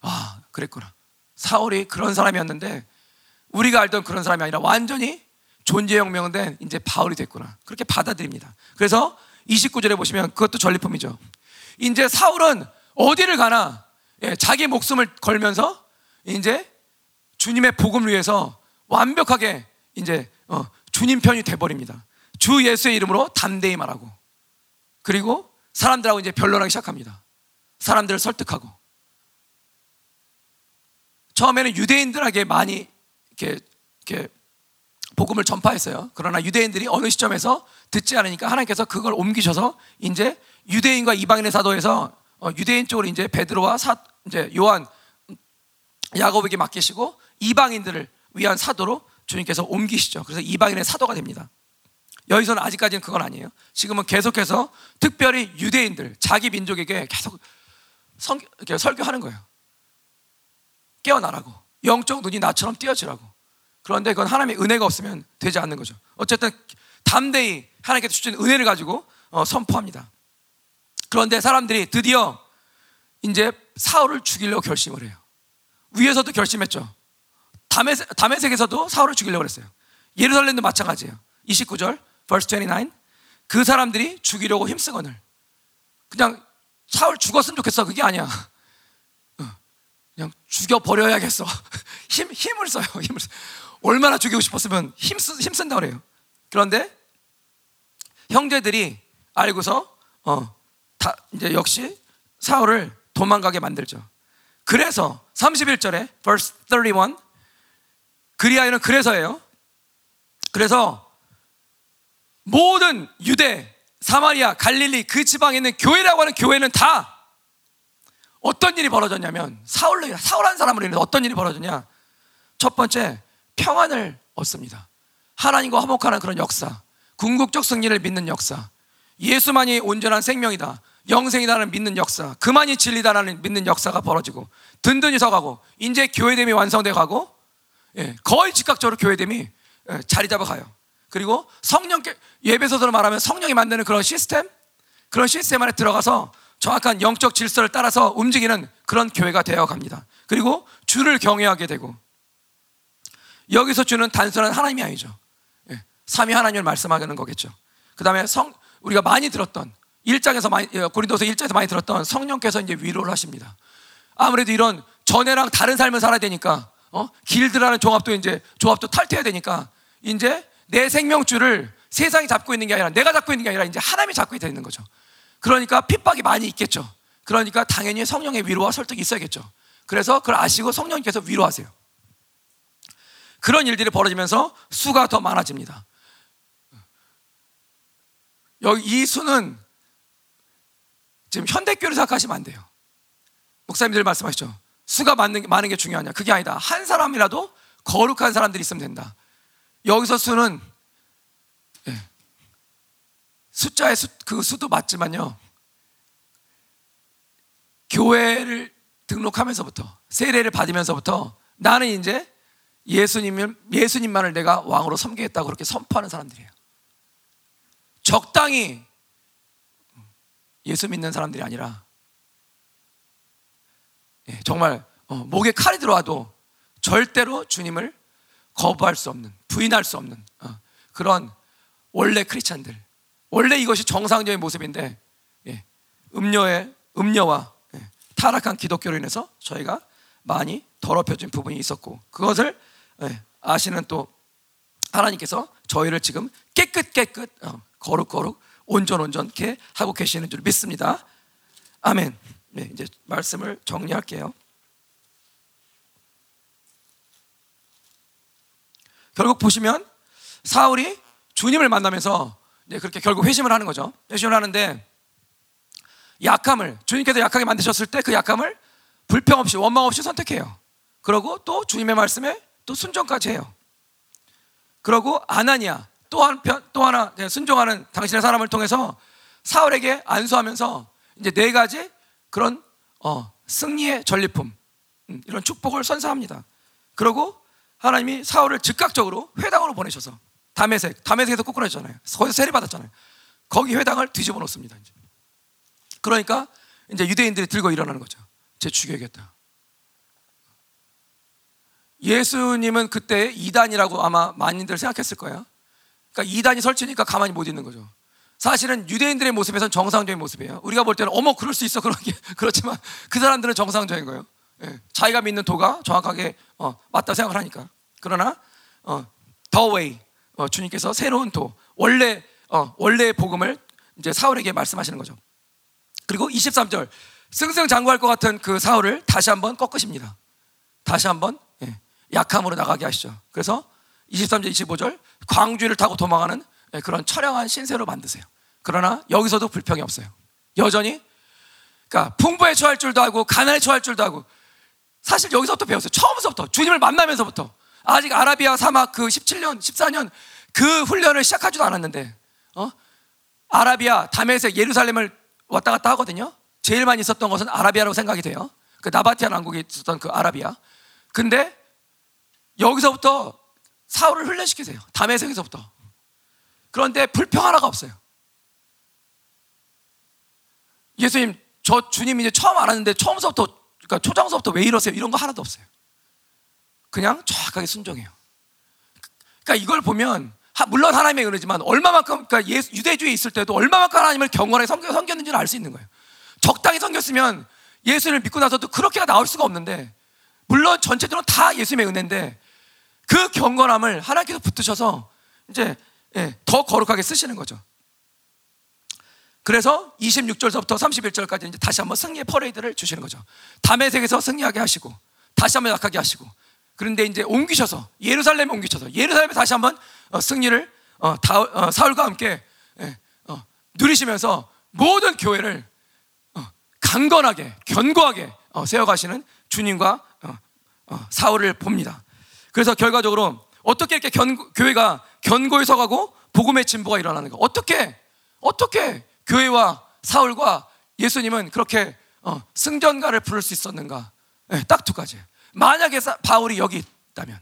아, 그랬구나. 사울이 그런 사람이었는데 우리가 알던 그런 사람이 아니라 완전히 존재혁명된 이제 바울이 됐구나. 그렇게 받아들입니다. 그래서 29절에 보시면 그것도 전리품이죠. 이제 사울은 어디를 가나 예, 자기 목숨을 걸면서 이제 주님의 복음을 위해서 완벽하게 이제 어, 주님 편이 돼버립니다. 주 예수의 이름으로 담대히 말하고 그리고 사람들하고 이제 변론하기 시작합니다. 사람들을 설득하고 처음에는 유대인들에게 많이 이렇게, 이렇게 복음을 전파했어요. 그러나 유대인들이 어느 시점에서 듣지 않으니까 하나님께서 그걸 옮기셔서 이제 유대인과 이방인의 사도에서 어, 유대인 쪽으로 이제 베드로와 사, 이제 요한 야곱에게 맡기시고 이방인들을 위한 사도로 주님께서 옮기시죠. 그래서 이방인의 사도가 됩니다. 여기서는 아직까지는 그건 아니에요. 지금은 계속해서 특별히 유대인들, 자기 민족에게 계속 성, 설교하는 거예요. 깨어나라고. 영적 눈이 나처럼 띄어지라고. 그런데 그건 하나님의 은혜가 없으면 되지 않는 거죠. 어쨌든 담대히 하나님께서 주신 은혜를 가지고 어, 선포합니다. 그런데 사람들이 드디어 이제 사울을 죽이려고 결심을 해요. 위에서도 결심했죠. 담에색, 담에색에서도 사울을 죽이려고 했어요. 예루살렘도 마찬가지예요. 29절, verse 29. 그 사람들이 죽이려고 힘쓰거늘. 그냥 사울 죽었으면 좋겠어. 그게 아니야. 어, 그냥 죽여버려야겠어. 힘, 힘을 써요. 힘을 써. 얼마나 죽이고 싶었으면 힘, 힘쓴다 그래요. 그런데 형제들이 알고서, 어, 다, 이제 역시 사울을 도망가게 만들죠. 그래서 31절에 verse 31 그리하여는 그래서예요. 그래서 모든 유대, 사마리아, 갈릴리 그 지방에 있는 교회라고 하는 교회는 다 어떤 일이 벌어졌냐면 사울로 사울 한 사람으로 인해서 어떤 일이 벌어졌냐? 첫 번째 평안을 얻습니다. 하나님과 화목하는 그런 역사, 궁극적 승리를 믿는 역사, 예수만이 온전한 생명이다. 영생이다는 믿는 역사, 그만이 진리다라는 믿는 역사가 벌어지고 든든히 서가고 이제 교회됨이 완성돼 가고 예, 거의 즉각적으로 교회됨이 예, 자리 잡아 가요. 그리고 성령 예배소서로 말하면 성령이 만드는 그런 시스템, 그런 시스템 안에 들어가서 정확한 영적 질서를 따라서 움직이는 그런 교회가 되어 갑니다. 그리고 주를 경외하게 되고 여기서 주는 단순한 하나님이 아니죠. 예, 삼위 하나님을 말씀하는 거겠죠. 그 다음에 성 우리가 많이 들었던 1장에서 많이 예, 고린도서 1장에서 많이 들었던 성령께서 이제 위로를 하십니다. 아무래도 이런 전에랑 다른 삶을 살아야 되니까 어? 길드라는 종합도 이제 조합도 탈퇴해야 되니까 이제 내 생명줄을 세상이 잡고 있는 게 아니라 내가 잡고 있는 게 아니라 이제 하나님이 잡고 있는 거죠. 그러니까 핍박이 많이 있겠죠. 그러니까 당연히 성령의 위로와 설득이 있어야겠죠. 그래서 그걸 아시고 성령님께서 위로하세요. 그런 일들이 벌어지면서 수가 더 많아집니다. 여기 이 수는 지금 현대교를 생각하시면 안 돼요. 목사님들 말씀하시죠. 수가 많은, 많은 게 중요하냐. 그게 아니다. 한 사람이라도 거룩한 사람들이 있으면 된다. 여기서 수는 예, 숫자의 수, 그 수도 맞지만요. 교회를 등록하면서부터 세례를 받으면서부터 나는 이제 예수님을 예수님만을 내가 왕으로 섬기겠다고 그렇게 선포하는 사람들이에요. 적당히 예수 믿는 사람들이 아니라 예, 정말 어, 목에 칼이 들어와도 절대로 주님을 거부할 수 없는 부인할 수 없는 어, 그런 원래 크리스찬들 원래 이것이 정상적인 모습인데 예, 음료의 음료와 예, 타락한 기독교로 인해서 저희가 많이 더럽혀진 부분이 있었고 그것을 아시는 또 하나님께서 저희를 지금 깨끗 깨끗 어, 거룩 거룩 온전 온전케 하고 계시는 줄 믿습니다. 아멘. 네, 이제 말씀을 정리할게요. 결국 보시면 사울이 주님을 만나면서 이제 그렇게 결국 회심을 하는 거죠. 회심을 하는데 약함을 주님께서 약하게 만드셨을 때 그 약함을 불평 없이 원망 없이 선택해요. 그러고 또 주님의 말씀에 또 순종까지 해요. 그러고 아나니아 또 한편 또 하나 순종하는 당신의 사람을 통해서 사울에게 안수하면서 이제 네 가지 그런 어, 승리의 전리품 음, 이런 축복을 선사합니다. 그리고 하나님이 사울을 즉각적으로 회당으로 보내셔서 담에색 담에색에서 쫓겨났잖아요. 거기서 세례 받았잖아요. 거기 회당을 뒤집어 놓습니다. 이제. 그러니까 이제 유대인들이 들고 일어나는 거죠. 제 죽여야겠다. 예수님은 그때 이단이라고 아마 많이들 생각했을 거예요. 그러니까 이단이 설치니까 가만히 못 있는 거죠. 사실은 유대인들의 모습에선 정상적인 모습이에요. 우리가 볼 때는 어머 그럴 수 있어 그런 게 그렇지만 그 사람들은 정상적인 거예요. 예, 자기가 믿는 도가 정확하게 어, 맞다 생각을 하니까. 그러나 어, the way 어, 주님께서 새로운 도 원래 어, 원래의 복음을 이제 사울에게 말씀하시는 거죠. 그리고 23절 승승장구할 것 같은 그 사울을 다시 한번 꺾으십니다. 다시 한번 예, 약함으로 나가게 하시죠. 그래서 23절, 25절 광주리를 타고 도망가는 예, 그런 처량한 신세로 만드세요. 그러나 여기서도 불평이 없어요. 여전히 그러니까 풍부에 처할 줄도 알고 가난에 처할 줄도 알고 사실 여기서부터 배웠어요. 처음부터 주님을 만나면서부터 아직 아라비아 사막 그 17년, 14년 그 훈련을 시작하지도 않았는데 어? 아라비아 담에색 예루살렘을 왔다 갔다 하거든요. 제일 많이 있었던 것은 아라비아라고 생각이 돼요. 그 나바티안 왕국에 있었던 그 아라비아. 근데 여기서부터 사울을 훈련시키세요. 담에색에서부터. 그런데 불평 하나가 없어요. 예수님, 저 주님 이제 처음 알았는데 처음서부터, 그러니까 초장서부터 왜 이러세요? 이런 거 하나도 없어요. 그냥 정확하게 순종해요. 그러니까 이걸 보면, 물론 하나님의 은혜지만 얼마만큼, 그러니까 유대주의에 있을 때도 얼마만큼 하나님을 경건하게 섬겨, 섬겼는지는 알 수 있는 거예요. 적당히 섬겼으면 예수를 믿고 나서도 그렇게가 나올 수가 없는데, 물론 전체적으로 다 예수님의 은혜인데, 그 경건함을 하나님께서 붙드셔서 이제 예, 더 거룩하게 쓰시는 거죠. 그래서 26절서부터 31절까지 이제 다시 한번 승리의 퍼레이드를 주시는 거죠. 담에색에서 승리하게 하시고 다시 한번 약하게 하시고 그런데 이제 옮기셔서 예루살렘에 옮기셔서 예루살렘에 다시 한번 어, 승리를 어, 다, 어, 사울과 함께 예, 어, 누리시면서 모든 교회를 어, 강건하게 견고하게 어, 세워가시는 주님과 사울을 봅니다. 그래서 결과적으로 어떻게 이렇게 견, 교회가 견고히 서가고 복음의 진보가 일어나는 가 어떻게 어떻게 교회와 사울과 예수님은 그렇게 어, 승전가를 부를 수 있었는가? 네, 딱두 가지. 만약에 사, 바울이 여기 있다면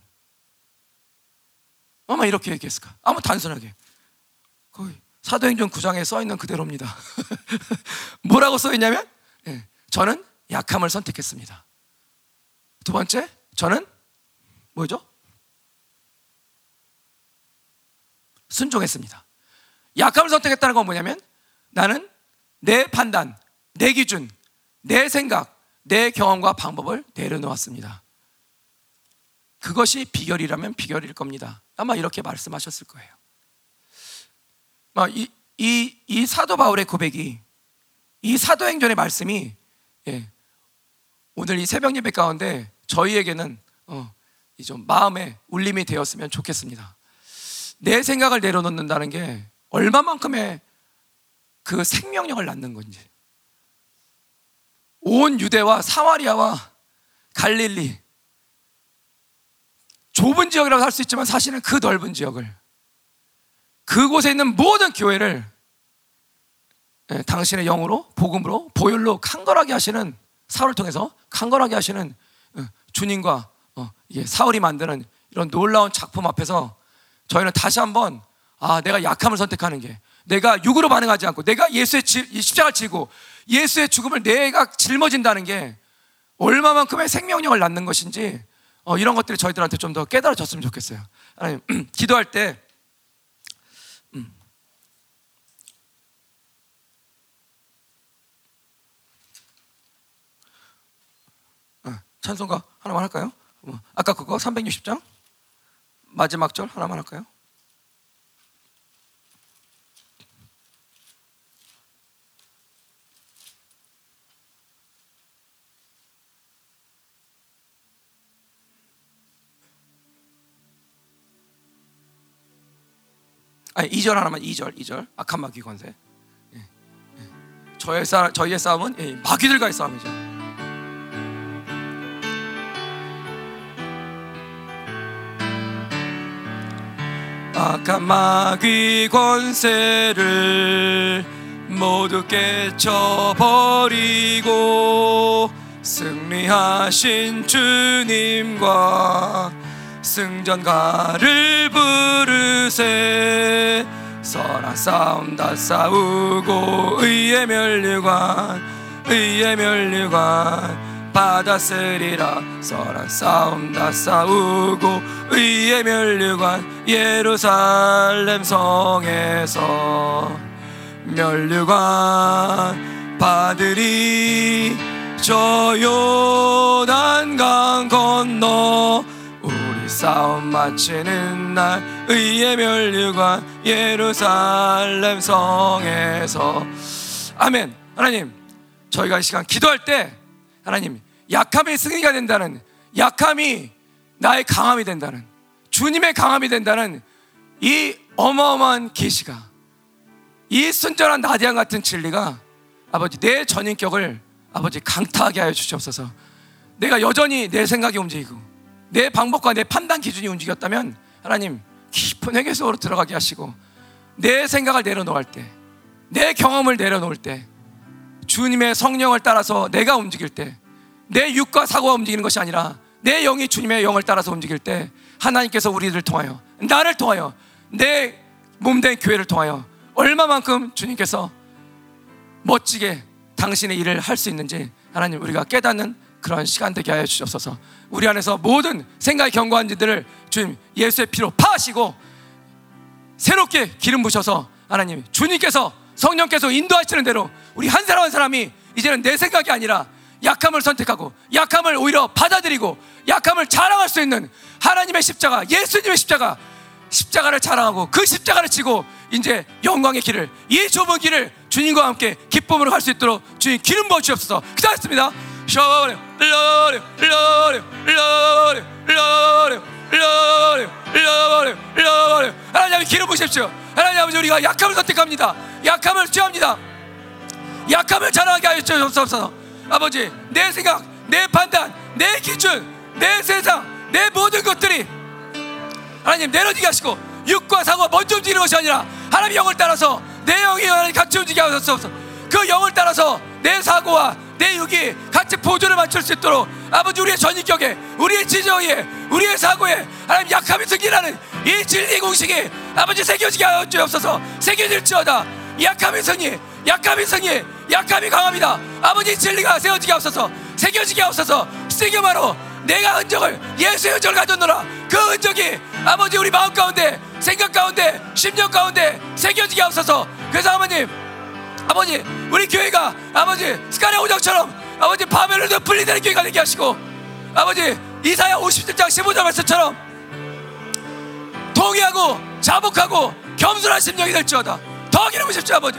아마 이렇게 얘기했을까? 아무 단순하게 거의 사도행전 9장에 써 있는 그대로입니다. 뭐라고 써 있냐면 네, 저는 약함을 선택했습니다. 두 번째, 저는 뭐죠? 순종했습니다. 약함을 선택했다는 건 뭐냐면 나는 내 판단, 내 기준, 내 생각, 내 경험과 방법을 내려놓았습니다. 그것이 비결이라면 비결일 겁니다. 아마 이렇게 말씀하셨을 거예요. 이, 이, 이 사도 바울의 고백이 이 사도행전의 말씀이 예, 오늘 이 새벽 예배 가운데 저희에게는 어, 좀 마음에 울림이 되었으면 좋겠습니다. 내 생각을 내려놓는다는 게 얼마만큼의 그 생명력을 낳는 건지. 온 유대와 사마리아와 갈릴리 좁은 지역이라고 할 수 있지만 사실은 그 넓은 지역을 그곳에 있는 모든 교회를 예, 당신의 영으로 복음으로 보혈로 강건하게 하시는 사울을 통해서 강건하게 하시는 어, 주님과 어, 사울이 만드는 이런 놀라운 작품 앞에서 저희는 다시 한번 아 내가 약함을 선택하는 게 내가 육으로 반응하지 않고 내가 예수의 십자가를 지고 예수의 죽음을 내가 짊어진다는 게 얼마만큼의 생명력을 낳는 것인지 어, 이런 것들이 저희들한테 좀 더 깨달아졌으면 좋겠어요. 하나님 기도할 때 음. 어, 찬송가 하나만 할까요? 뭐, 아까 그거 360장 마지막 절 하나만 할까요? 아니 2절 하나만 2절 2절 악한 마귀 권세 예, 예. 저의 싸 저희의 싸움은 예, 마귀들과의 싸움이죠 악한 마귀 권세를 모두 깨쳐버리고 승리하신 주님과 승전가를 부르세. 선한 싸움 다 싸우고 의의 멸류관 의의 멸류관 받았으리라. 선한 싸움 다 싸우고 의의 멸류관 예루살렘 성에서 멸류관 받으리. 저 요단강 건너 우리 싸움 마치는 날 의의 멸류관 예루살렘 성에서. 아멘. 하나님 저희가 이 시간 기도할 때 하나님 약함의 승리가 된다는 약함이 나의 강함이 된다는 주님의 강함이 된다는 이 어마어마한 계시가 이 순전한 나디안 같은 진리가 아버지 내 전인격을 아버지 강타하게 하여 주시옵소서. 내가 여전히 내 생각이 움직이고 내 방법과 내 판단 기준이 움직였다면 하나님 깊은 회개 속으로 들어가게 하시고 내 생각을 내려놓을 때, 내 경험을 내려놓을 때, 주님의 성령을 따라서 내가 움직일 때, 내 육과 사고가 움직이는 것이 아니라 내 영이 주님의 영을 따라서 움직일 때 하나님께서 우리를 통하여 나를 통하여 내 몸된 교회를 통하여 얼마만큼 주님께서 멋지게 당신의 일을 할 수 있는지 하나님 우리가 깨닫는 그런 시간 되게 하여 주옵소서. 우리 안에서 모든 생각의 견고한 지들을 주님 예수의 피로 파하시고 새롭게 기름 부셔서 하나님 주님께서 성령께서 인도하시는 대로 우리 한 사람 한 사람이 이제는 내 생각이 아니라 약함을 선택하고 약함을 오히려 받아들이고 약함을 자랑할 수 있는 하나님의 십자가 예수님의 십자가 십자가를 자랑하고 그 십자가를 지고 이제 영광의 길을 이 좁은 길을 주님과 함께 기쁨으로 갈 수 있도록 주님 기름 부어 주옵소서. 기도하겠습니다. 하나님 기름 부십시오. 하나님 아버지 우리가 약함을 선택합니다. 약함을 취합니다. 약함을 자랑하게 하여 주옵소서. 아버지 내 생각, 내 판단, 내 기준, 내 세상, 내 모든 것들이 하나님 내려지게 하시고 육과 사고가 먼저 움직이는 것이 아니라 하나님의 영을 따라서 내 영이 하나님 같이 움직이게 하소서. 그 영을 따라서 내 사고와 내 육이 같이 보조를 맞출 수 있도록 아버지 우리의 전인격에 우리의 지정에 우리의 사고에 하나님 약함이 승리라는 이 진리 공식이 아버지 새겨지게 하여 주옵소서. 새겨질지어다. 약함이 승리 약함이 승리 약함이 강합니다. 아버지 진리가 세워지게 하옵소서 새겨지게 하옵소서 쓰기만로 내가 흔적을 예수의 흔적을 가졌노라. 그 흔적이 아버지 우리 마음 가운데 생각 가운데 심령 가운데 새겨지게 하옵소서. 그래서 아버님 아버지 우리 교회가 아버지 스카레 오정처럼 아버지 바벨론도 분리되는 교회가 되게 하시고 아버지 이사야 57장 15절 말씀처럼 통의하고 자복하고 겸손한 심령이 될지어다. 더 기름으십시오 아버지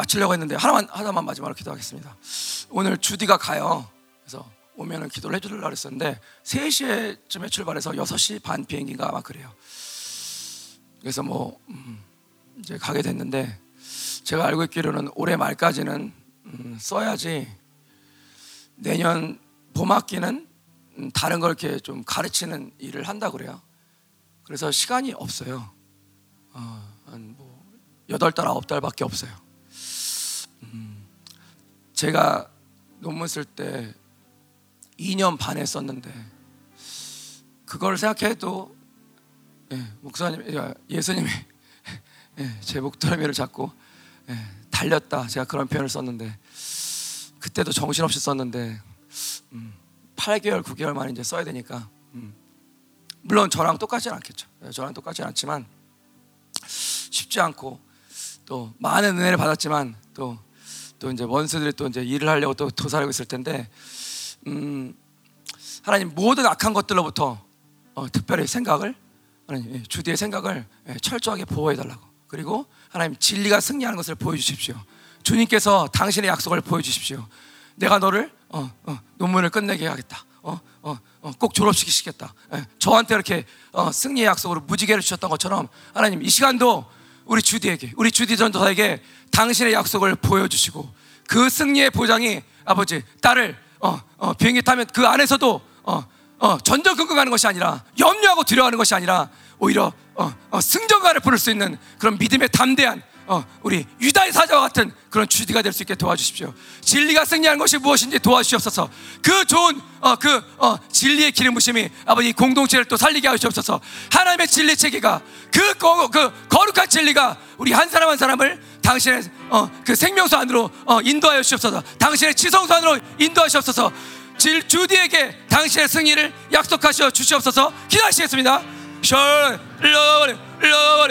마치려고 했는데 하나만 하나만 마지막으로 기도하겠습니다 오늘 주디가 가요 그래서 오면은 기도를 해주려고 했었는데 3시에쯤에 출발해서 6시 반 비행기가 아마 그래요 그래서 뭐 음, 이제 가게 됐는데 제가 알고 있기로는 올해 말까지는 음, 써야지 내년 봄학기는 음, 다른 걸 이렇게 좀 가르치는 일을 한다 그래요. 그래서 시간이 없어요. 어, 한뭐 여덟 달 아홉 달밖에 없어요. 음, 제가 논문 쓸 때 2년 반에 썼는데 그걸 생각해도 예, 목사님, 예수님이 예, 제 목덜미를 잡고 예, 달렸다. 제가 그런 표현을 썼는데 그때도 정신없이 썼는데 음, 8개월, 9개월 만에 이제 써야 되니까 음, 물론 저랑 똑같지는 않겠죠. 예, 저랑 똑같지는 않지만 쉽지 않고 또 많은 은혜를 받았지만 또 또 이제 원수들이 또 이제 일을 하려고 또 도사하고 있을 텐데 음, 하나님 모든 악한 것들로부터 어, 특별히 생각을 하나님 주디의 생각을 철저하게 보호해 달라고 그리고 하나님 진리가 승리하는 것을 보여주십시오. 주님께서 당신의 약속을 보여주십시오. 내가 너를 어, 어, 논문을 끝내게 하겠다. 어, 어, 어, 꼭 졸업시키시겠다. 예, 저한테 이렇게 어, 승리의 약속으로 무지개를 주셨던 것처럼 하나님 이 시간도 우리 주디에게, 우리 주디 전도사에게 당신의 약속을 보여주시고 그 승리의 보장이 아버지 딸을 어, 어, 비행기 타면 그 안에서도 어, 어, 전전긍긍하는 것이 아니라 염려하고 두려워하는 것이 아니라 오히려 어, 어, 승전가를 부를 수 있는 그런 믿음의 담대한 어, 우리 유다의 사자와 같은 그런 주디가 될 수 있게 도와주십시오. 진리가 승리하는 것이 무엇인지 도와주시옵소서. 그 좋은 어, 그 어, 진리의 기름 부심이 아버지 공동체를 또 살리게 하시옵소서. 하나님의 진리 체계가 그, 거, 그 거룩한 진리가 우리 한 사람 한 사람을 당신의 어, 그 생명수 안으로 어, 인도하여 주옵소서. 당신의 지성수 안으로 인도하시옵소서. 질 주디에게 당신의 승리를 약속하시어 주시옵소서. 기도하시겠습니다. 셜, 러버려, 러